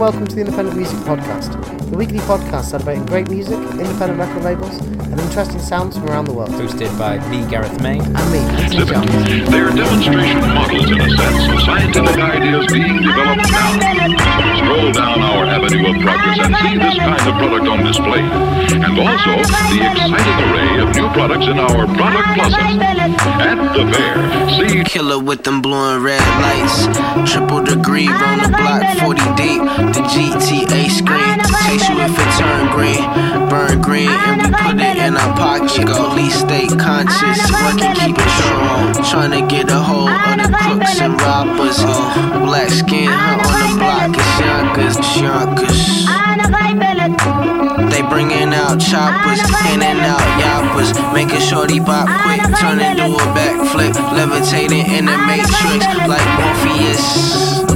and welcome to the Independent Music Podcast, the weekly podcast celebrating great music, independent record labels, and interesting sounds from around the world. hosted by me, Gareth May. And me, Anthony Jones. They're demonstration models, in a sense, of scientific ideas being developed now. Stroll down our avenue of progress and see this kind of product on display. And also the exciting array of new products in our product plazas. At the fair, see Killer with them blue and red lights. Triple degree on the block, 40 deep. The GTA screen. Taste you if it turn green. Burn green and we put it in our pocket. Police stay conscious. Working, keep it strong. Trying to get a hold of the crooks and robbers. Oh, black skin, huh, on the block. It's Yonkers, Yonkers. They bringing out choppers, handing out yappers, making shorty bop quick, turn into a backflip, levitating in the matrix like Morpheus.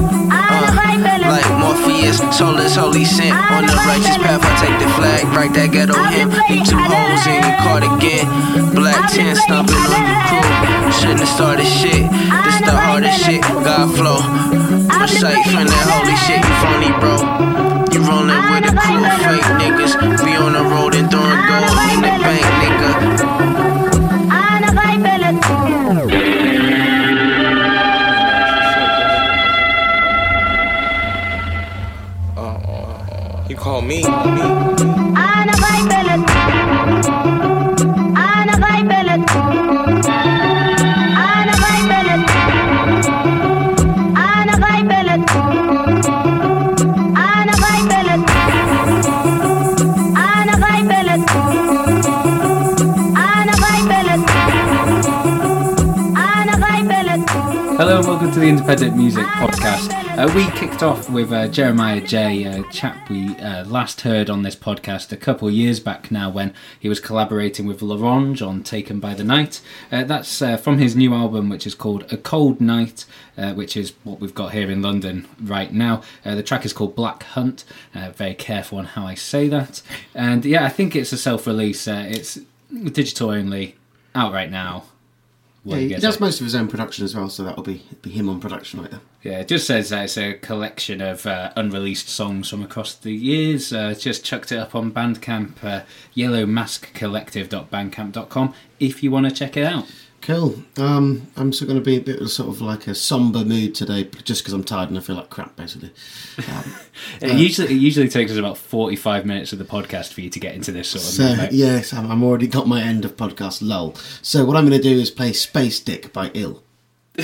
Uh, like Morpheus, soulless holy sent on the righteous path. I take the flag, break that ghetto hymn. Need two holes in your cardigan, black tin stomping on your crew. Shouldn't have started shit. This the hardest shit. God flow, recite from that holy shit. You phony, bro. You rollin' with a crew of fake niggas. We on the road and throwing gold in the bank, nigga. Call me. Hello to the Independent Music Podcast. Uh, we kicked off with uh, Jeremiah Jae, a chap we uh, last heard on this podcast a couple years back now when he was collaborating with L'Orange on Taken by the Night. Uh, that's uh, from his new album, which is called A Cold Night, uh, which is what we've got here in London right now. The track is called Black Hunt. Very careful on how I say that. And yeah, I think it's a self release, it's digital only, out right now. Yeah, he does think? most of his own production as well, so that'll be be him on production right there. Yeah, it just says that it's a collection of uh, unreleased songs from across the years. Uh, just chucked it up on Bandcamp, uh, yellowmaskcollective.bandcamp.com if you want to check it out. Cool. Um, I'm still going to be a bit of sort of like a somber mood today, just because I'm tired and I feel like crap, basically. Um, It usually it usually takes us about 45 minutes of the podcast for you to get into this sort of so mood. yes, I'm, I'm already got my end of podcast lull. So what I'm going to do is play Space Dick by Ill.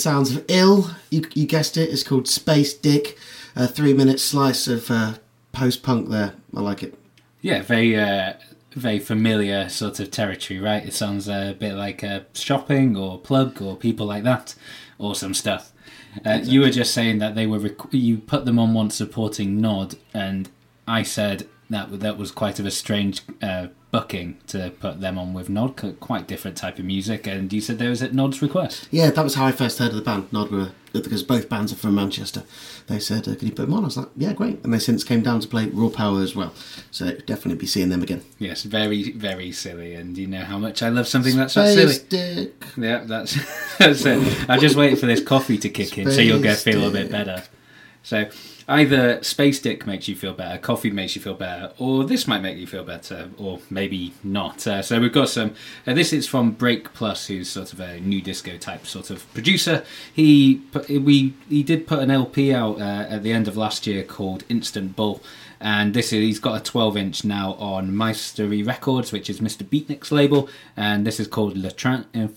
sounds of Ill. You, you guessed it. It's called Space Dick. A three minute slice of uh, post punk there. I like it. Yeah, very uh, very familiar sort of territory, right? It sounds a bit like uh, shopping or plug or people like that. Awesome stuff. Uh, You were just saying that they were rec- you put them on once supporting Nod, and I said that that was quite of a strange uh, booking to put them on with Nod, quite different type of music. And you said there was at Nod's request. Yeah, that was how I first heard of the band. Nod were because both bands are from Manchester. They said, uh, "Can you put them on?" I was like, "Yeah, great." And they since came down to play Raw Power as well. So definitely be seeing them again. Yes, very very silly, and you know how much I love something that's that silly. Space Dick. Yeah, that's that's it. I'm just waiting for this coffee to kick in, so you'll go Space feel a bit better. So either Space Dick makes you feel better, coffee makes you feel better, or this might make you feel better, or maybe not. Uh, so we've got some. Uh, this is from Break Plus, who's sort of a new disco type sort of producer. He put, we he did put an LP out uh, at the end of last year called Instant Bull. And this is he's got a 12 inch now on Meistery Records, which is Mr. Beatnik's label, and this is called Le Train en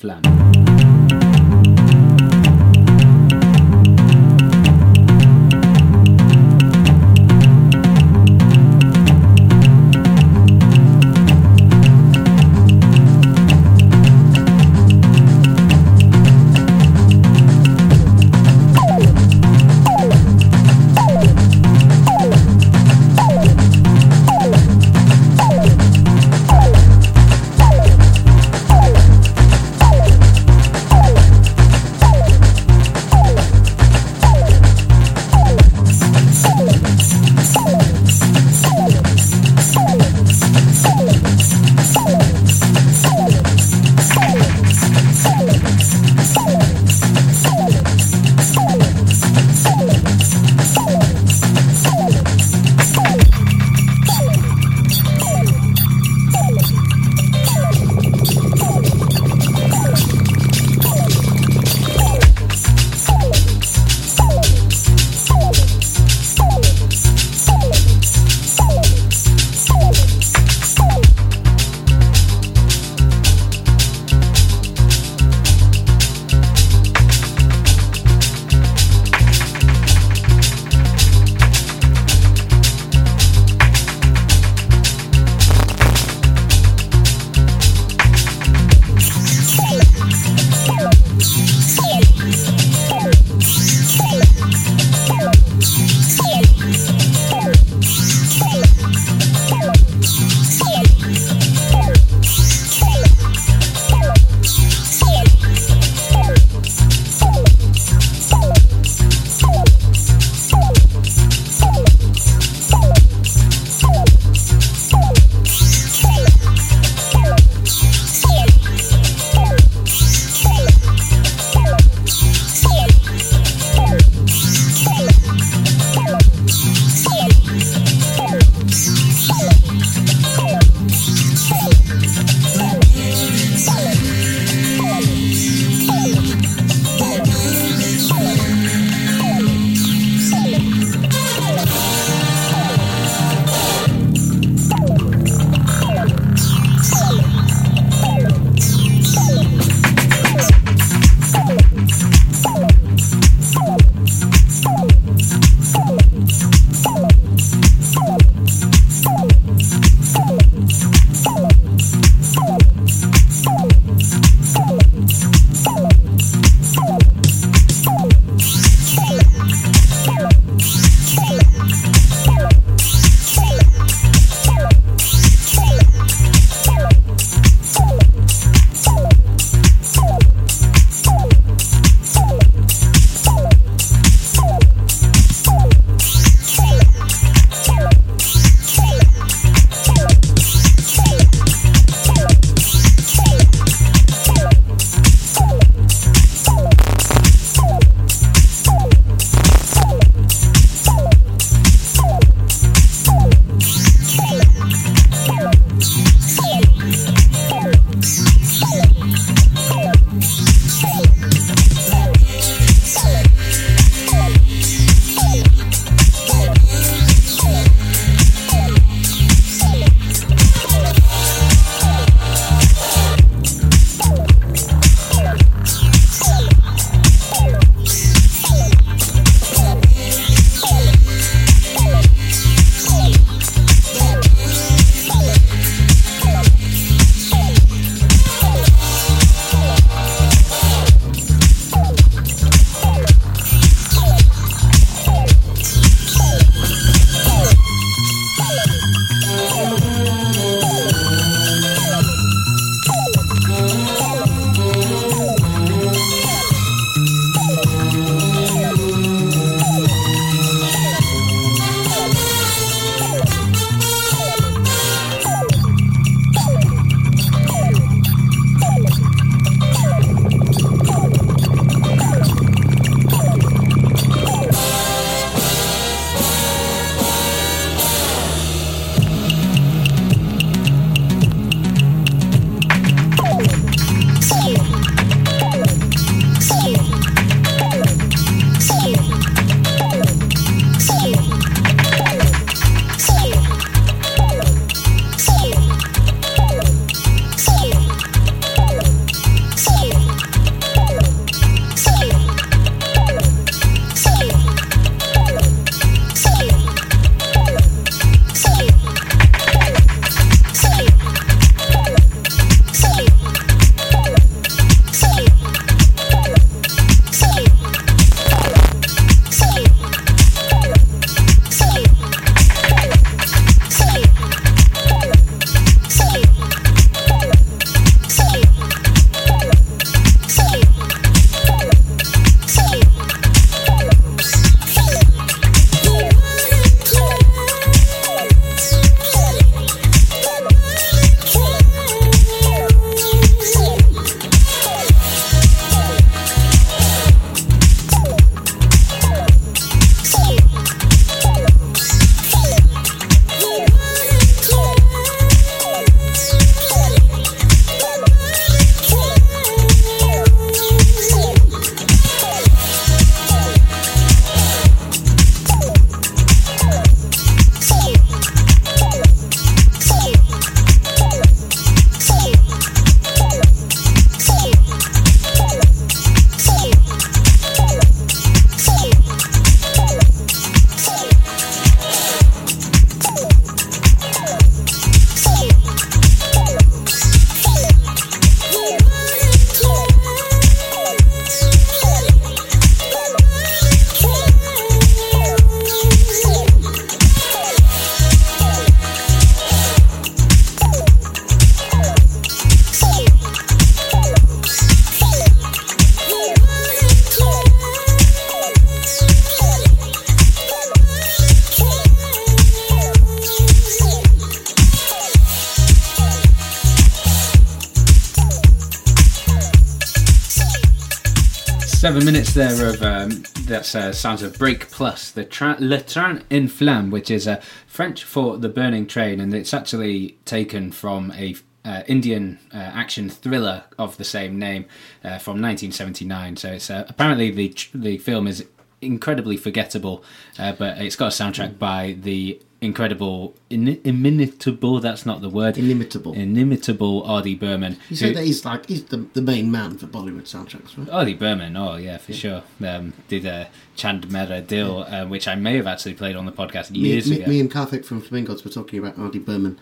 there of um, that's uh, sounds of Break Plus, the tra- Le Train en Flamme, which is uh, French for the burning train, and it's actually taken from a uh, Indian uh, action thriller of the same name uh, from 1979. So it's uh, apparently the the film is incredibly forgettable, uh, but it's got a soundtrack by the incredible, in- inimitable. That's not the word. Inimitable. Inimitable R.D. Burman. You who- that he's like he's the, the main man for Bollywood soundtracks, right? R.D. Burman, oh yeah, for sure. Um, did uh, Chand Mera Dil, uh, which I may have actually played on the podcast years me, ago. me and Karthik from Flamingods were talking about R.D. Burman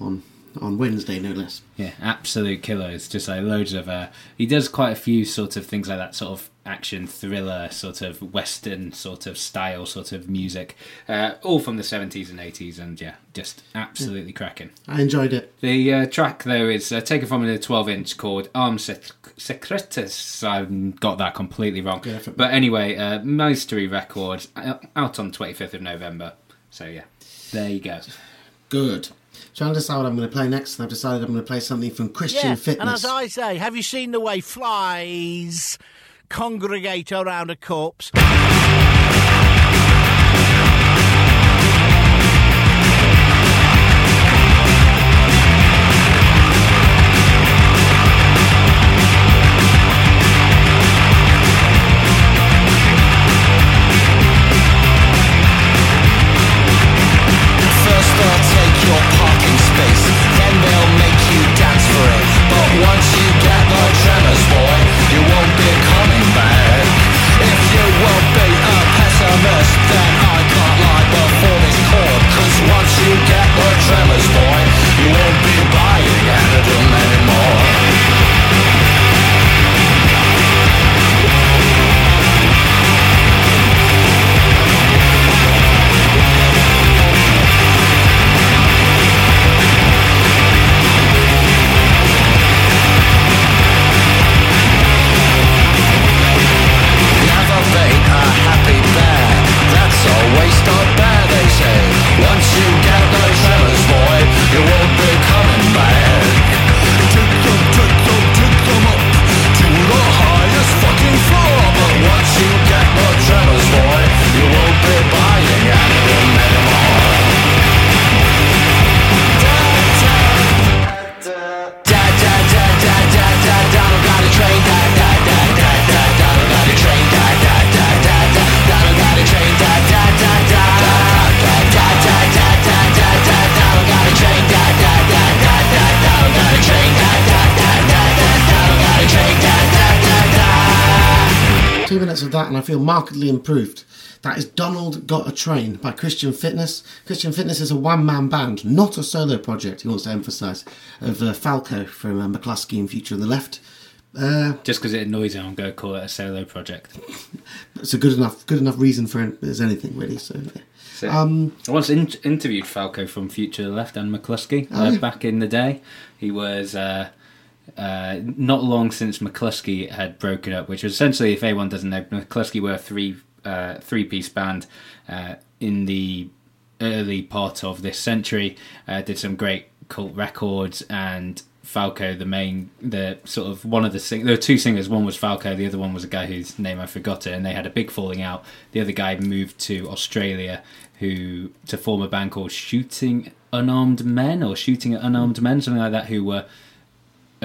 on on Wednesday, no less. Yeah, absolute killer. It's just like loads of. Uh, he does quite a few sort of things like that, sort of action thriller, sort of western sort of style, sort of music, uh, all from the seventies and eighties, and yeah, just absolutely cracking. I enjoyed it. The uh, track though is uh, taken from a twelve inch called Arm Sec- Secretus. I got that completely wrong, effort. but anyway, uh, Mystery Records uh, out on twenty fifth of November. So yeah, there you go. Good. Trying to decide what I'm going to play next, and I've decided I'm going to play something from Christian yeah, Fitness. and as I say, have you seen the way flies congregate around a corpse? Feel markedly improved. That is Donald Got a Train by Christian Fitness. Christian Fitness is a one man band, not a solo project, he wants to emphasise, of uh, Falco from uh, Mclusky and Future of the Left. Uh, Just because it annoys him, I'm going to call it a solo project. it's a good enough good enough reason for it as anything, really. So, yeah. So, Um, I once in- interviewed Falco from Future Left and Mclusky Oh, uh, yeah. back in the day. He was uh, not long since Mclusky had broken up, which was essentially, if anyone doesn't know, Mclusky were a three uh, three piece band uh, in the early part of this century. Uh, did some great cult records and. Falco, the main, the sort of one of the sing- there were two singers. One was Falco, the other one was a guy whose name I forgot it, and they had a big falling out. The other guy moved to Australia, who to form a band called Shooting Unarmed Men or Shooting Unarmed Men, something like that, who were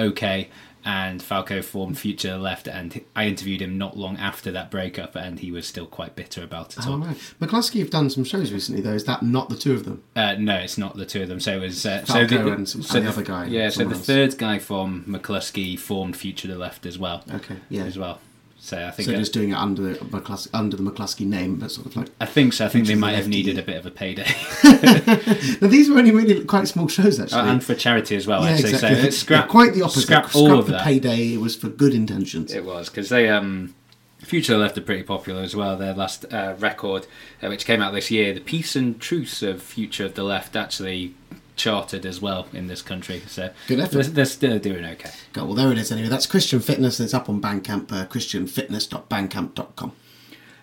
okay. And Falco formed Future Left, and I interviewed him not long after that breakup, and he was still quite bitter about it oh, all. right. Mclusky have done some shows recently, though. Is that not the two of them? Uh, no, it's not the two of them. So it was uh, so Falco the, and some- so and the the other guy, Yeah, so the else. third guy from Mclusky formed Future the Left as well. Okay, yeah. as well. So I think So uh, just doing it under the McClus- under the Mclusky name, but sort of like. I think so. I think they the might have Left, needed a bit of a payday. Now these were only really quite small shows, actually. Uh, and for charity as well. yeah, actually. exactly. So it's scrap, Yeah, quite the opposite. Scrap all of the that. payday. It was for good intentions. It was because they um, Future Left are pretty popular as well. Their last uh, record, uh, which came out this year, the Peace and Truce of Future of the Left, actually charted as well in this country. So Good effort. They're, they're still doing okay. God, well, there it is anyway. That's Christian Fitness. It's up on Bandcamp, uh, christianfitness.bandcamp.com.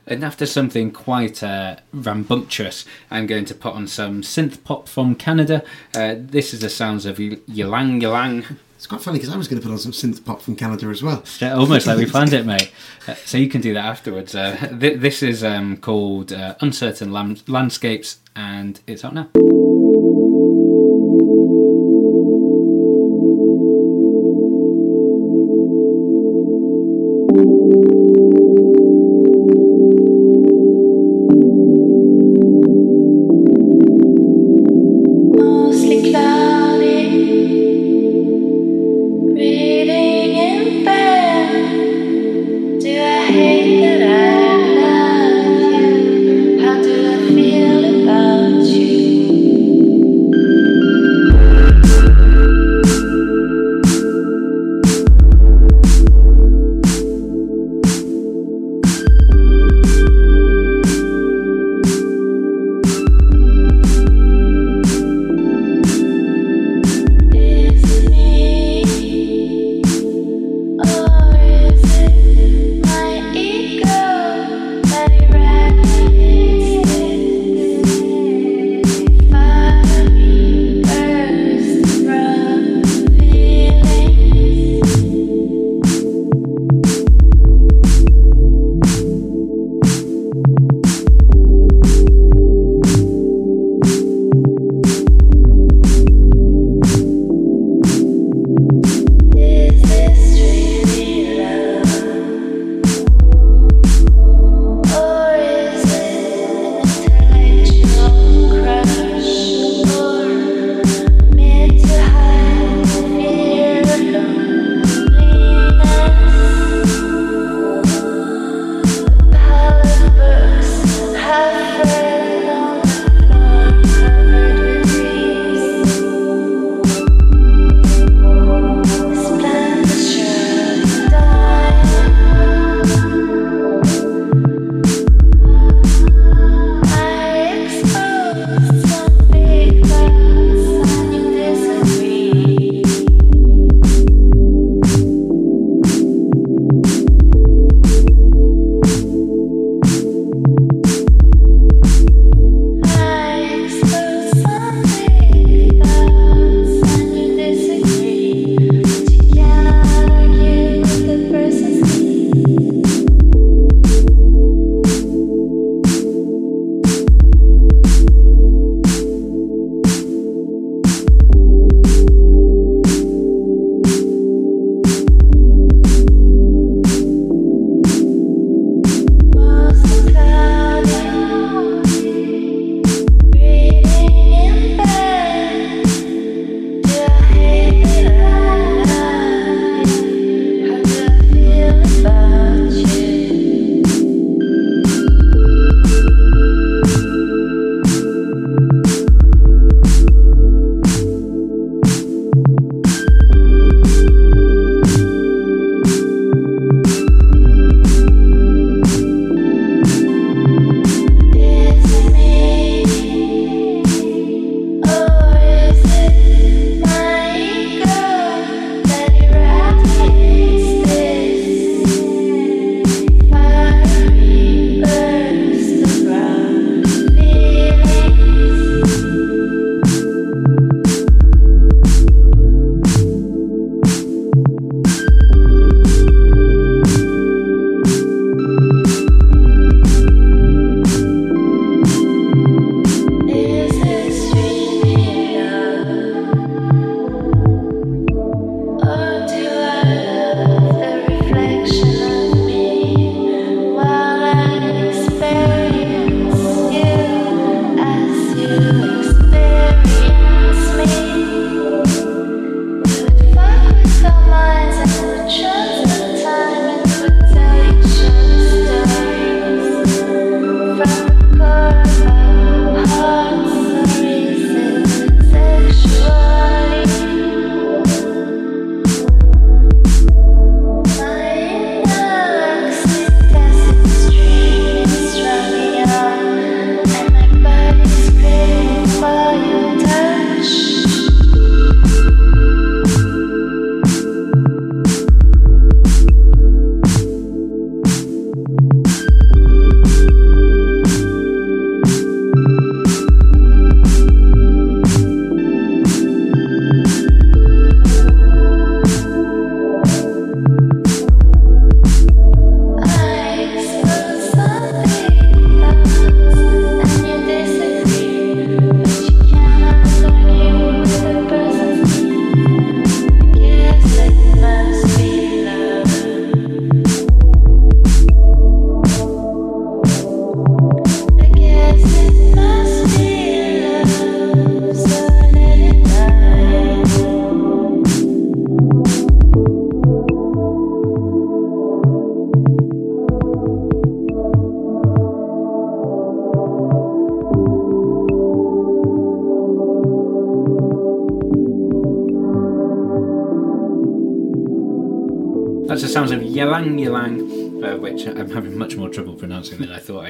And after something quite uh, rambunctious, I'm going to put on some synth pop from Canada. Uh, this is the sounds of Ylang Ylang. It's quite funny because I was going to put on some synth pop from Canada as well. Yeah, Almost like we planned it, mate. Uh, so you can do that afterwards. Uh, th- this is um, called uh, Uncertain Lam- Landscapes, and it's out now.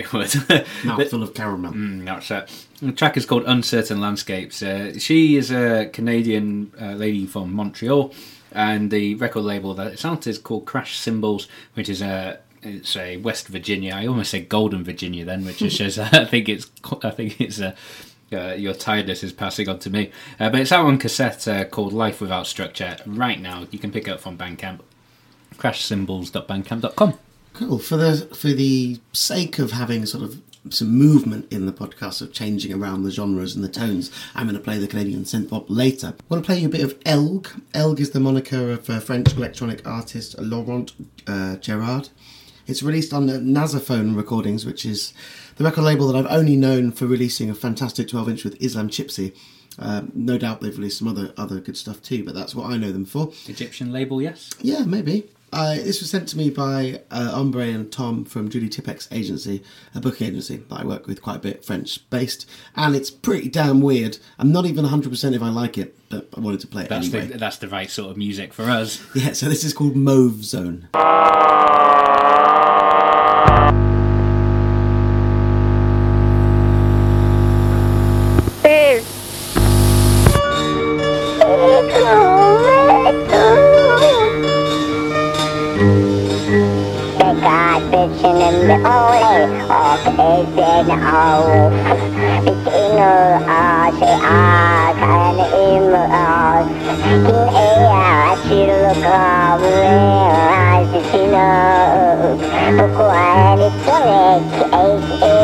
Thought Mouthful of caramel. Mm, that's it. The track is called Uncertain Landscapes. Uh, she is a Canadian uh, lady from Montreal, and the record label that it's out is called Crash Symbols, which is a it's a West Virginia. I almost say Golden Virginia then, which is just I think it's I think it's a. Uh, your tiredness is passing on to me, uh, but it's out on cassette uh, called "Life Without Structure." Right now, you can pick it up from Bandcamp, crashsymbols.bandcamp.com. Cool. For the for the sake of having sort of some movement in the podcast of changing around the genres and the tones, I'm going to play the Canadian synth pop later. I want to play you a bit of Elg. Elg is the moniker of uh, French electronic artist Laurent uh, Gerard. It's released on uh, Nashazphone Recordings, which is the record label that I've only known for releasing a fantastic 12 inch with Islam Chipsy. Um, no doubt they've released some other other good stuff too, but that's what I know them for. Egyptian label, yes. Yeah, maybe. Uh, this was sent to me by uh, Ombre and Tom from Julie Tippex agency, a booking agency that I work with quite a bit, French based, and it's pretty damn weird. I'm not even 100% if I like it, but I wanted to play it That's anyway. the that's the right sort of music for us. Yeah, so this is called Mauve Zone.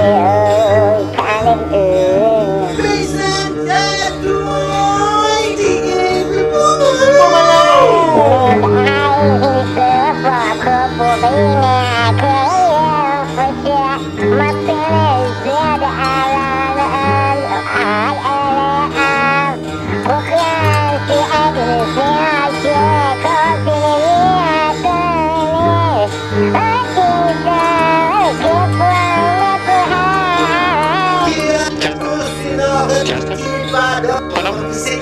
yeah. Se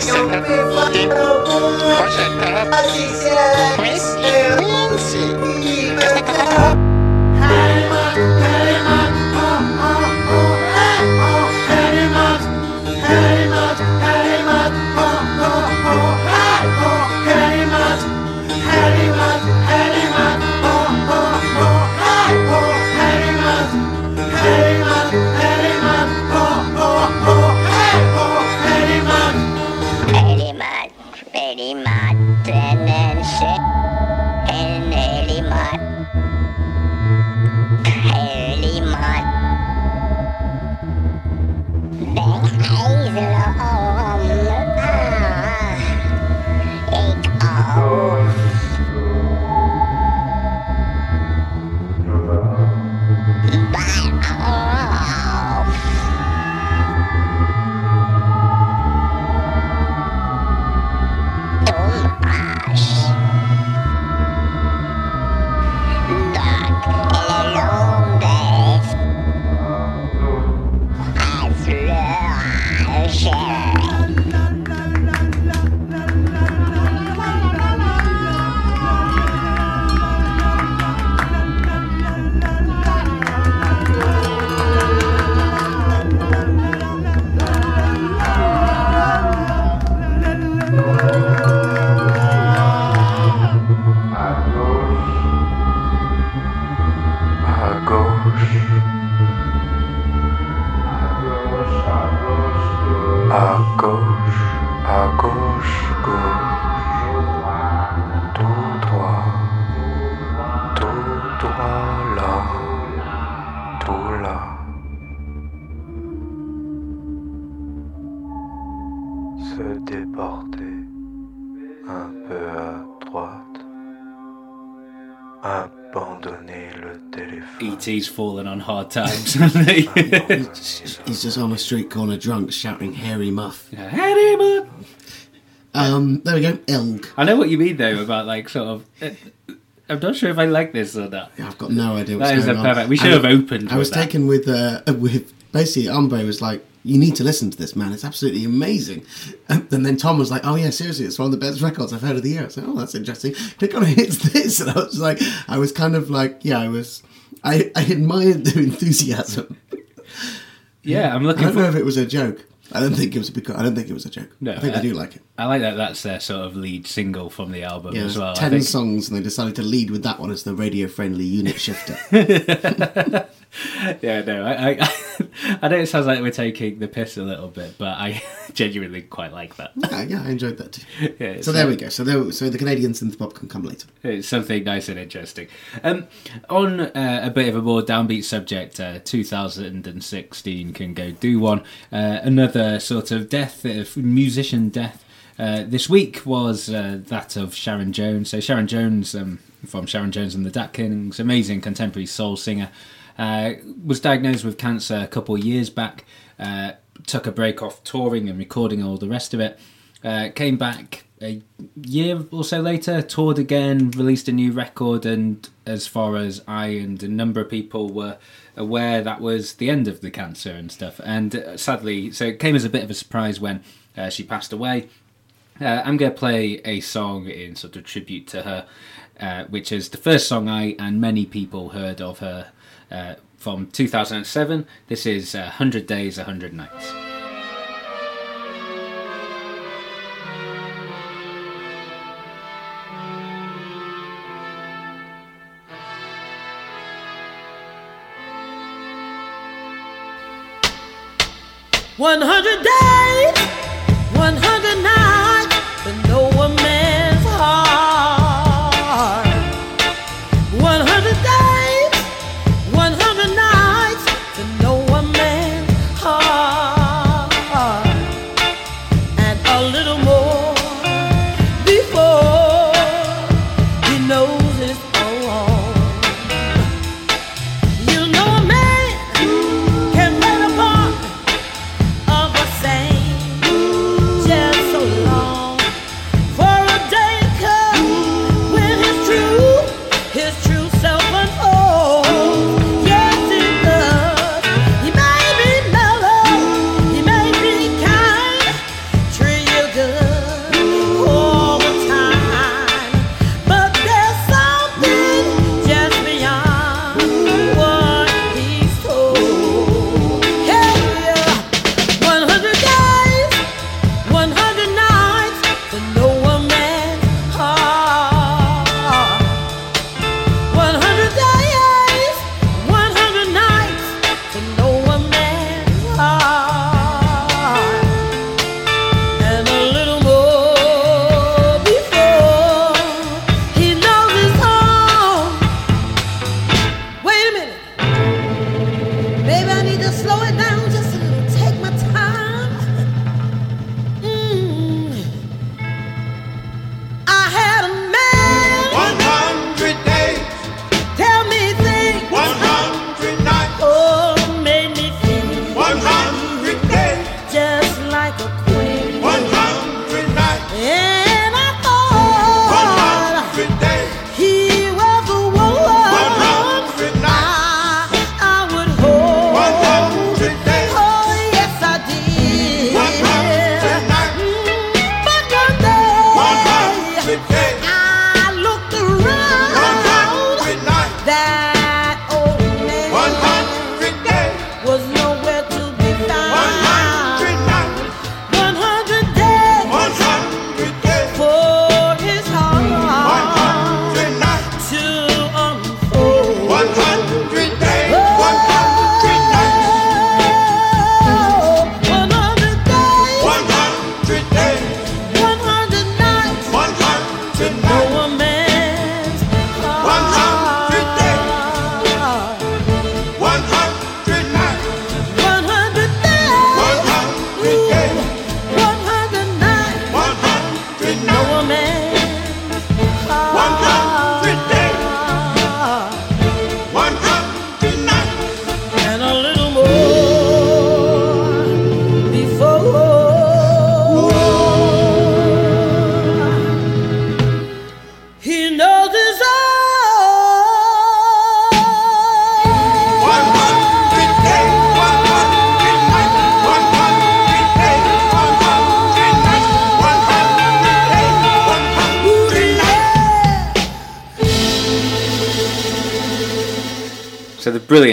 téléphone. E.T.'s fallen on hard times. he's, he's just on a street corner drunk shouting hairy muff. Hairy muff. Um, there we go, Elg. I know what you mean though about like sort of. uh, I'm not sure if I like this or not. I've got no idea what's That is going a on. perfect. We should I- have opened. I was with that. taken with uh, with basically Umbre was like you need to listen to this, man. It's absolutely amazing. And, and then Tom was like, oh, yeah, seriously, it's one of the best records I've heard of the year. I was like, oh, that's interesting. Click on it, it's this. And I was like, I was kind of like, yeah, I was, I, I admired the enthusiasm. Yeah, I'm looking. I don't know if it was a joke. I don't think it was because I don't think it was a joke. No, I think I do like it. I like that. That's their sort of lead single from the album Yeah, as well. Ten songs, and they decided to lead with that one as the radio-friendly unit shifter. Yeah, no, I, I, I know it sounds like we're taking the piss a little bit, but I genuinely quite like that. yeah, yeah, I enjoyed that too. Yeah, So there we go. So there, so the Canadian synth pop can come later. It's something nice and interesting. Um, on uh, a bit of a more downbeat subject, uh, 2016 can go do one. Uh, another sort of death, uh, musician death. Uh, this week was uh, that of Sharon Jones. So Sharon Jones um, from Sharon Jones and the Dap Kings, amazing contemporary soul singer, uh, was diagnosed with cancer a couple of years back. Uh, took a break off touring and recording all the rest of it. Uh, came back a year or so later, toured again, released a new record, and as far as I and a number of people were aware, that was the end of the cancer and stuff. And uh, sadly, so it came as a bit of a surprise when uh, she passed away. Uh, I'm going to play a song in sort of tribute to her, uh, which is the first song I and many people heard of her uh, from 2007. This is uh, 100 Days, 100 Nights. One hundred days,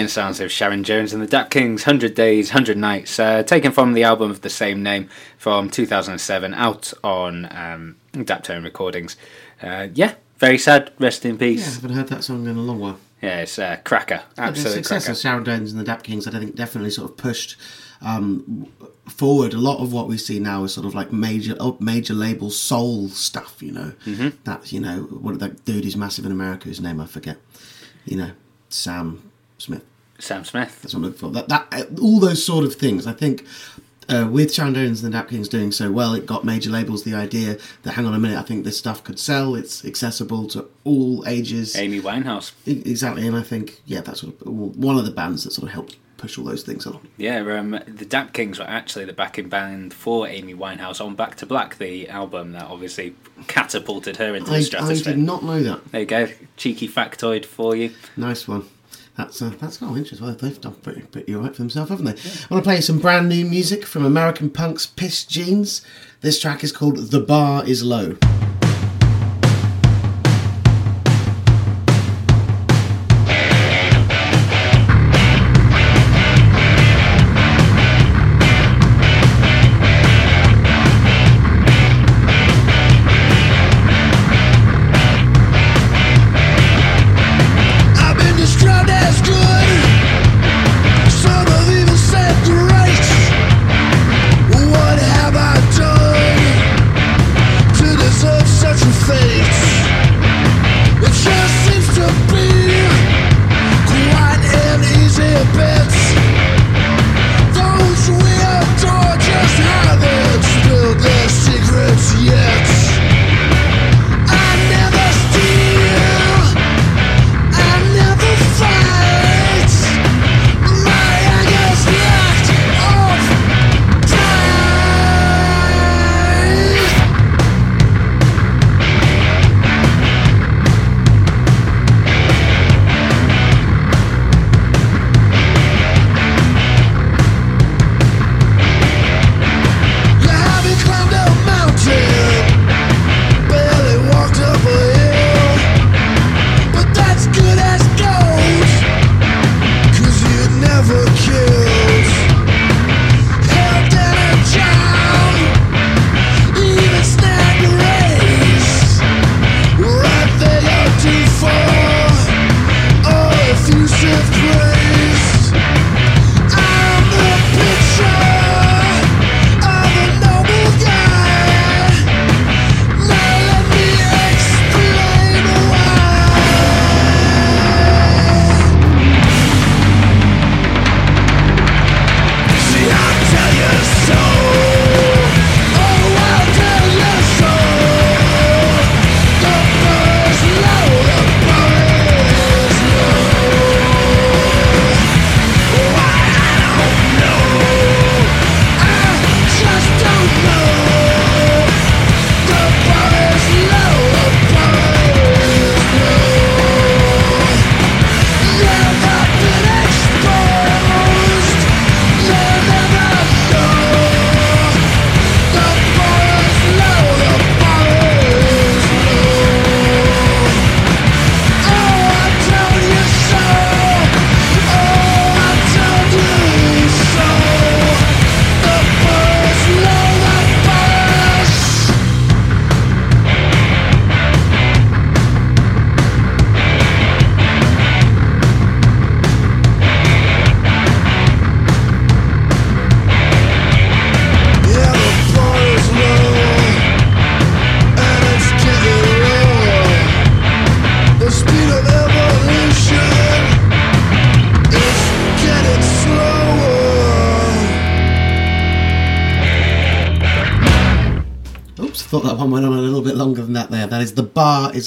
brilliant sounds of Sharon Jones and the Dap Kings, "100 Days, 100 Nights," uh, taken from the album of the same name from 2007, out on um, Daptone Recordings. Uh, yeah, very sad. Rest in peace. Yeah, I haven't heard that song in a long while. Yeah, it's uh, cracker, the absolute success cracker. of Sharon Jones and the Dap Kings, I think, definitely sort of pushed um, forward a lot of what we see now is sort of like major oh, major label soul stuff. You know, Mhm. that you know what that dude who's massive in America, whose name I forget. You know, Sam Smith. Sam Smith. That's what I'm looking for. That that uh, all those sort of things. I think. Uh, with Sharon Jones and the Dap Kings doing so well, it got major labels the idea that hang on a minute, I think this stuff could sell. It's accessible to all ages. Amy Winehouse. E- Exactly, and I think yeah, that's sort of one of the bands that sort of helped push all those things along. Yeah, um, the Dap Kings were actually the backing band for Amy Winehouse on Back to Black, the album that obviously catapulted her into I, the I did not know that. There you go, cheeky factoid for you. Nice one. That's uh, that's oh interesting. Well, they've done pretty pretty alright for themselves, haven't they? I want to play some brand new music from American punks Pissed Jeans. This track is called "The Bar Is Low."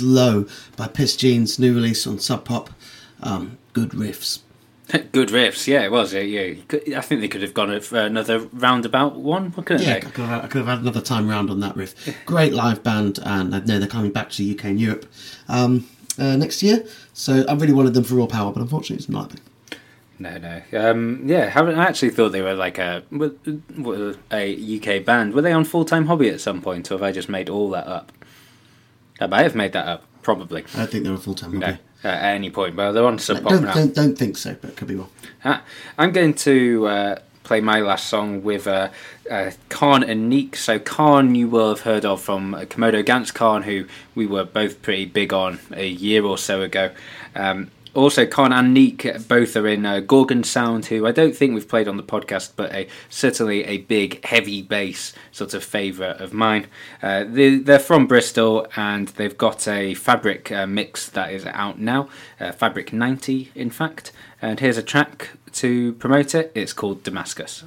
Is Low" by Pissed Jeans, new release on Sub Pop. Um, good riffs. Good riffs, yeah, it was. Yeah, yeah. I think they could have gone for another roundabout one, couldn't Yeah, I they? could, have, I could have had another time round on that riff. Great live band, and I know they're coming back to the UK and Europe um, uh, next year. So I really wanted them for Raw Power, but unfortunately it's not happening. No, no. Um, yeah, haven't I actually thought they were like a were a UK band. Were they on Full Time Hobby at some point, or have I just made all that up? I may have made that up. Probably. I don't think they're a full time No, hobby. at any point, but they're on Sub Pop Don't, now. don't, don't think so, but could be wrong. Ah, I'm going to uh, play my last song with uh, uh, Kahn and Neek. So Kahn, you will have heard of from uh, Commodo Gantz Kahn, who we were both pretty big on a year or so ago. Um, also, Kahn and Neek both are in uh, Gorgon Sound, who I don't think we've played on the podcast, but a, certainly a big heavy bass sort of favourite of mine. Uh, they, they're from Bristol and they've got a fabric uh, mix that is out now, uh, Fabric 90 in fact. And here's a track to promote it. It's called Damascus.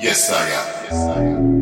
Yes, I am. Yes, I am.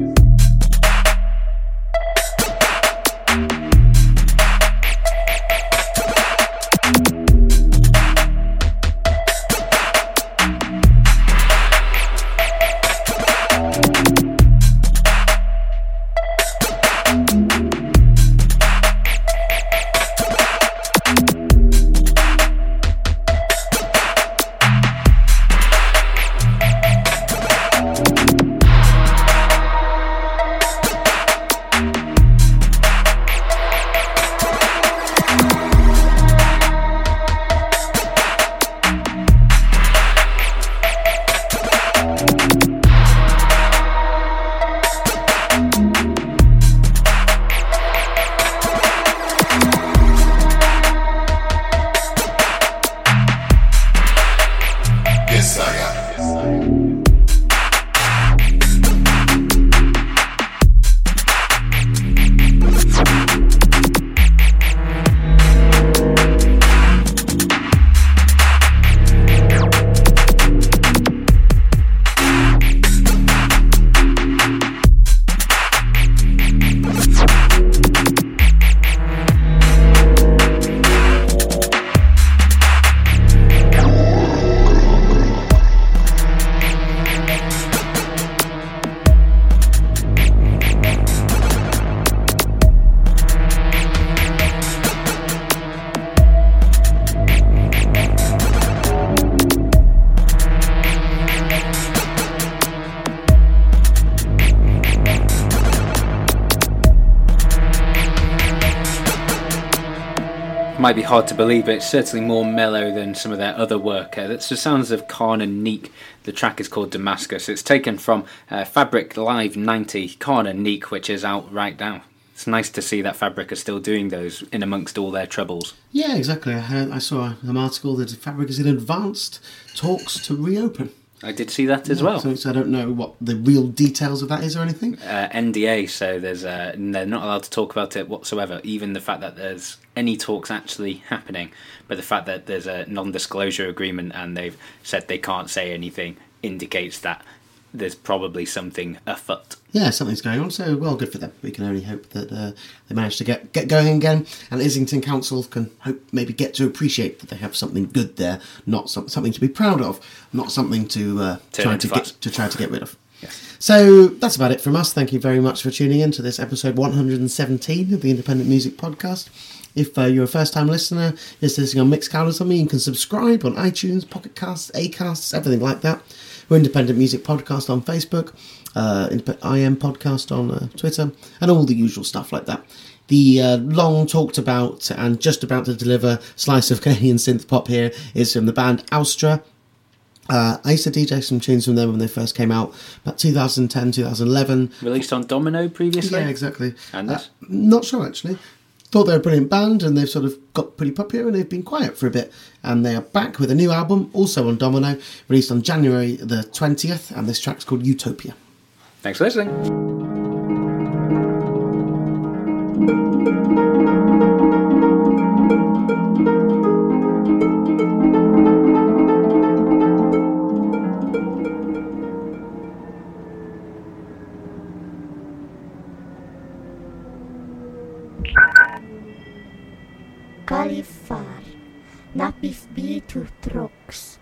Might be hard to believe, but it's certainly more mellow than some of their other work. Uh, that's the sounds of Kahn and Neek. The track is called Damascus. It's taken from uh, Fabric Live 90, Kahn and Neek, which is out right now. It's nice to see that Fabric are still doing those in amongst all their troubles. Yeah, exactly. I, heard, I saw an article that Fabric is in advanced talks to reopen. I did see that as Yeah, well. So, so I don't know what the real details of that is or anything. uh, NDA, so there's uh, they're not allowed to talk about it whatsoever. Even the fact that there's any talks actually happening, but the fact that there's a non-disclosure agreement and they've said they can't say anything indicates that there's probably something afoot. Yeah, something's going on. So well, good for them. We can only hope that uh, they manage to get get going again, and Islington Council can hope maybe get to appreciate that they have something good there, not some, something to be proud of, not something to uh, try to get to try to get rid of. So that's about it from us. Thank you very much for tuning in to this episode 117 of the Independent Music Podcast. If uh, you're a first time listener, is listening on Mixcloud or something, you can subscribe on iTunes, Pocket Casts, Acasts, everything like that. We're Independent Music Podcast on Facebook, uh, IM Podcast on uh, Twitter, and all the usual stuff like that. The uh, long talked about and just about to deliver slice of Canadian synth pop here is from the band Austra. Uh, I used to DJ some tunes from them when they first came out, about 2010, 2011. Released on Domino previously. Yeah, exactly. And? Uh, not sure actually. Thought they were a brilliant band and they've sort of got pretty popular and they've been quiet for a bit. And they are back with a new album, also on Domino, released on January the 20th, and this track's called Utopia. Thanks for listening. Califar, napif bitu trox,